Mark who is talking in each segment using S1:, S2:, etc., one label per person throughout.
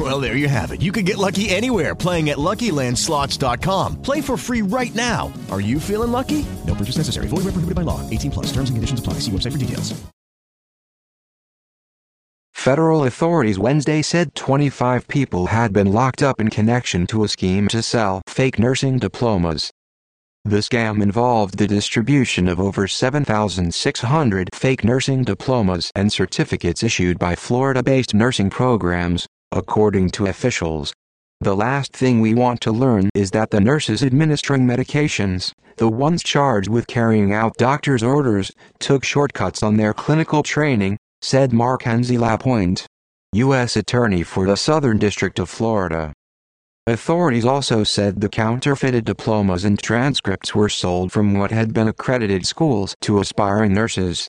S1: Well, there you have it. You can get lucky anywhere playing at LuckyLandSlots.com. Play for free right now. Are you feeling lucky? No purchase necessary. Void where prohibited by law. 18 plus. Terms and conditions apply. See website for details.
S2: Federal authorities Wednesday said 25 people had been locked up in connection to a scheme to sell fake nursing diplomas. The scam involved the distribution of over 7,600 fake nursing diplomas and certificates issued by Florida-based nursing programs, according to officials. The last thing we want to learn is that the nurses administering medications, the ones charged with carrying out doctor's orders, took shortcuts on their clinical training, said Markenzy Lapointe, U.S. Attorney for the Southern District of Florida. Authorities also said the counterfeited diplomas and transcripts were sold from what had been accredited schools to aspiring nurses.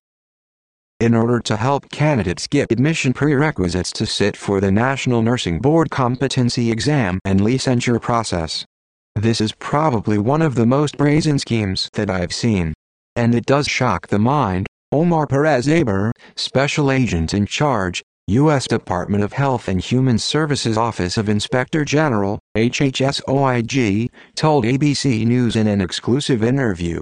S2: In order to help candidates get admission prerequisites to sit for the National Nursing Board competency exam and licensure process. This is probably one of the most brazen schemes that I've seen. And it does shock the mind, Omar Perez Aybar, Special Agent in Charge, U.S. Department of Health and Human Services Office of Inspector General, HHSOIG, told ABC News in an exclusive interview.